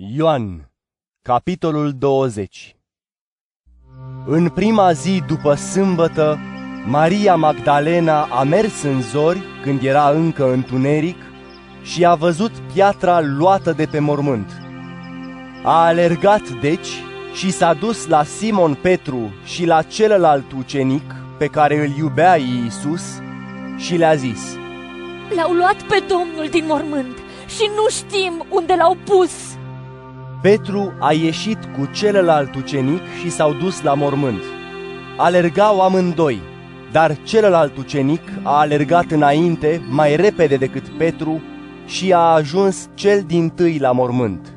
Ioan, capitolul 20 În prima zi după sâmbătă, Maria Magdalena a mers în zori, când era încă întuneric, și a văzut piatra luată de pe mormânt. A alergat, deci, și s-a dus la Simon Petru și la celălalt ucenic pe care îl iubea Iisus și le-a zis L-au luat pe Domnul din mormânt și nu știm unde l-au pus. Petru a ieșit cu celălalt ucenic și s-au dus la mormânt. Alergau amândoi, dar celălalt ucenic a alergat înainte mai repede decât Petru și a ajuns cel din tâi la mormânt.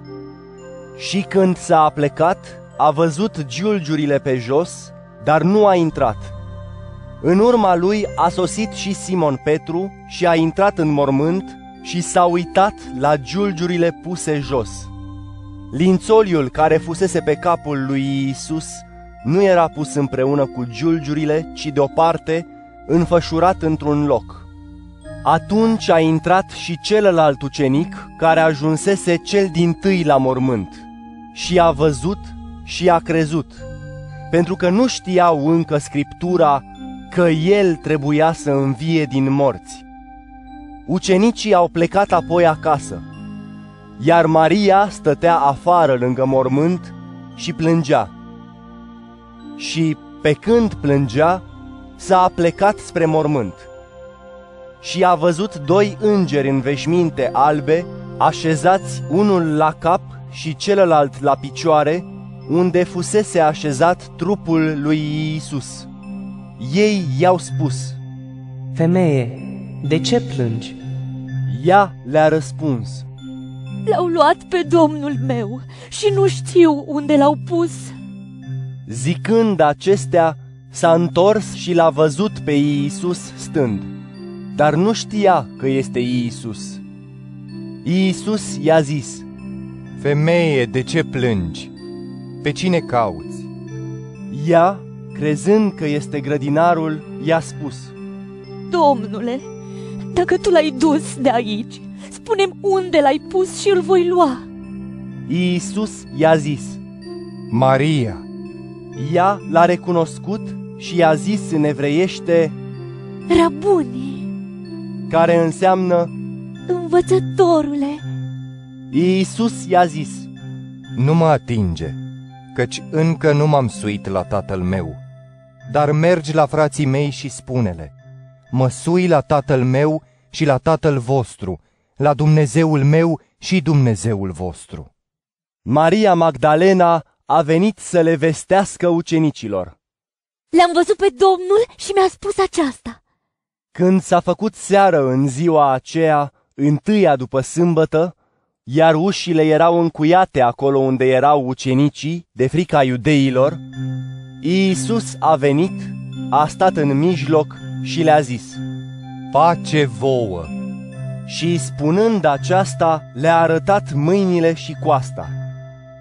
Și când s-a plecat, a văzut giulgiurile pe jos, dar nu a intrat. În urma lui a sosit și Simon Petru și a intrat în mormânt și s-a uitat la giulgiurile puse jos. Lințoliul care fusese pe capul lui Isus nu era pus împreună cu giulgiurile, ci deoparte, înfășurat într-un loc. Atunci a intrat și celălalt ucenic care ajunsese cel din tâi la mormânt și a văzut și a crezut, pentru că nu știau încă Scriptura că el trebuia să învie din morți. Ucenicii au plecat apoi acasă, iar Maria stătea afară lângă mormânt și plângea. Și pe când plângea, s-a plecat spre mormânt și a văzut doi îngeri în veșminte albe, așezați unul la cap și celălalt la picioare, unde fusese așezat trupul lui Iisus. Ei i-au spus, Femeie, de ce plângi? Ea le-a răspuns, L-au luat pe Domnul meu și nu știu unde l-au pus. Zicând acestea, s-a întors și l-a văzut pe Iisus stând, dar nu știa că este Iisus. Iisus i-a zis, Femeie, de ce plângi? Pe cine cauți? Ea, crezând că este grădinarul, i-a spus, Domnule, dacă tu l-ai dus de aici, spunem unde l-ai pus și îl voi lua. Iisus i-a zis, Maria. Ea l-a recunoscut și i-a zis în evreiește, Rabuni, care înseamnă, învățătorule. Iisus i-a zis, Nu mă atinge, căci încă nu m-am suit la tatăl meu, dar mergi la frații mei și spune-le, mă sui la tatăl meu și la tatăl vostru, la Dumnezeul meu și Dumnezeul vostru. Maria Magdalena a venit să le vestească ucenicilor. Le-am văzut pe Domnul și mi-a spus aceasta. Când s-a făcut seară în ziua aceea, întâia după sâmbătă, iar ușile erau încuiate acolo unde erau ucenicii, de frica iudeilor, Iisus a venit, a stat în mijloc și le-a zis, Pace vouă! Și spunând aceasta, le-a arătat mâinile și coasta.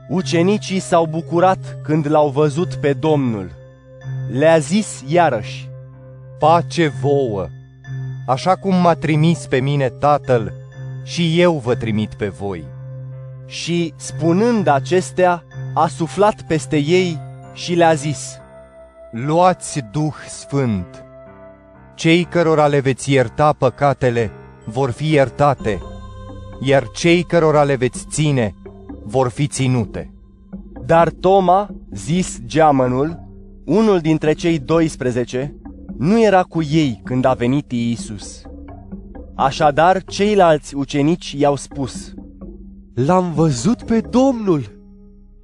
Ucenicii s-au bucurat când l-au văzut pe Domnul. Le-a zis iarăși, Pace vouă! Așa cum m-a trimis pe mine Tatăl, și eu vă trimit pe voi. Și, spunând acestea, a suflat peste ei și le-a zis, Luați Duh Sfânt! Cei cărora le veți ierta păcatele vor fi iertate, iar cei cărora le veți ține vor fi ținute. Dar Toma, zis geamănul, unul dintre cei 12, nu era cu ei când a venit Iisus. Așadar, ceilalți ucenici i-au spus, L-am văzut pe Domnul!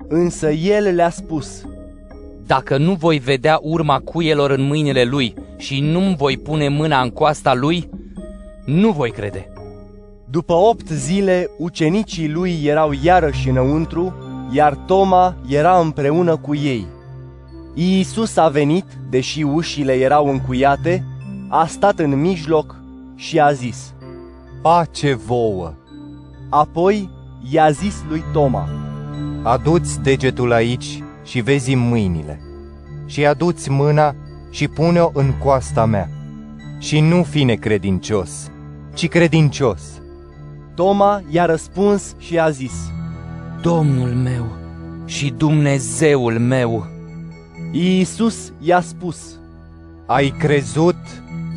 Însă el le-a spus, Dacă nu voi vedea urma cuielor în mâinile lui și nu-mi voi pune mâna în coasta lui, nu voi crede. După opt zile, ucenicii lui erau iarăși înăuntru, iar Toma era împreună cu ei. Iisus a venit, deși ușile erau încuiate, a stat în mijloc și a zis, Pace vouă! Apoi i-a zis lui Toma, Aduți degetul aici și vezi mâinile, și aduți mâna și pune-o în coasta mea, și nu fi necredincios, ci credincios. Toma i-a răspuns și a zis, Domnul meu și Dumnezeul meu. Iisus i-a spus, Ai crezut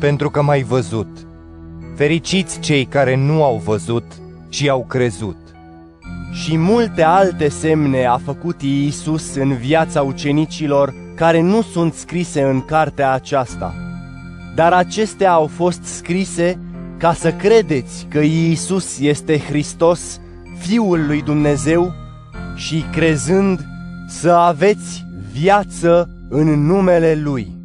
pentru că m-ai văzut. Fericiți cei care nu au văzut și au crezut. și multe alte semne a făcut Iisus în viața ucenicilor care nu sunt scrise în cartea aceasta. Dar acestea au fost scrise ca să credeți că Iisus este Hristos, Fiul lui Dumnezeu, și crezând să aveți viață în numele Lui.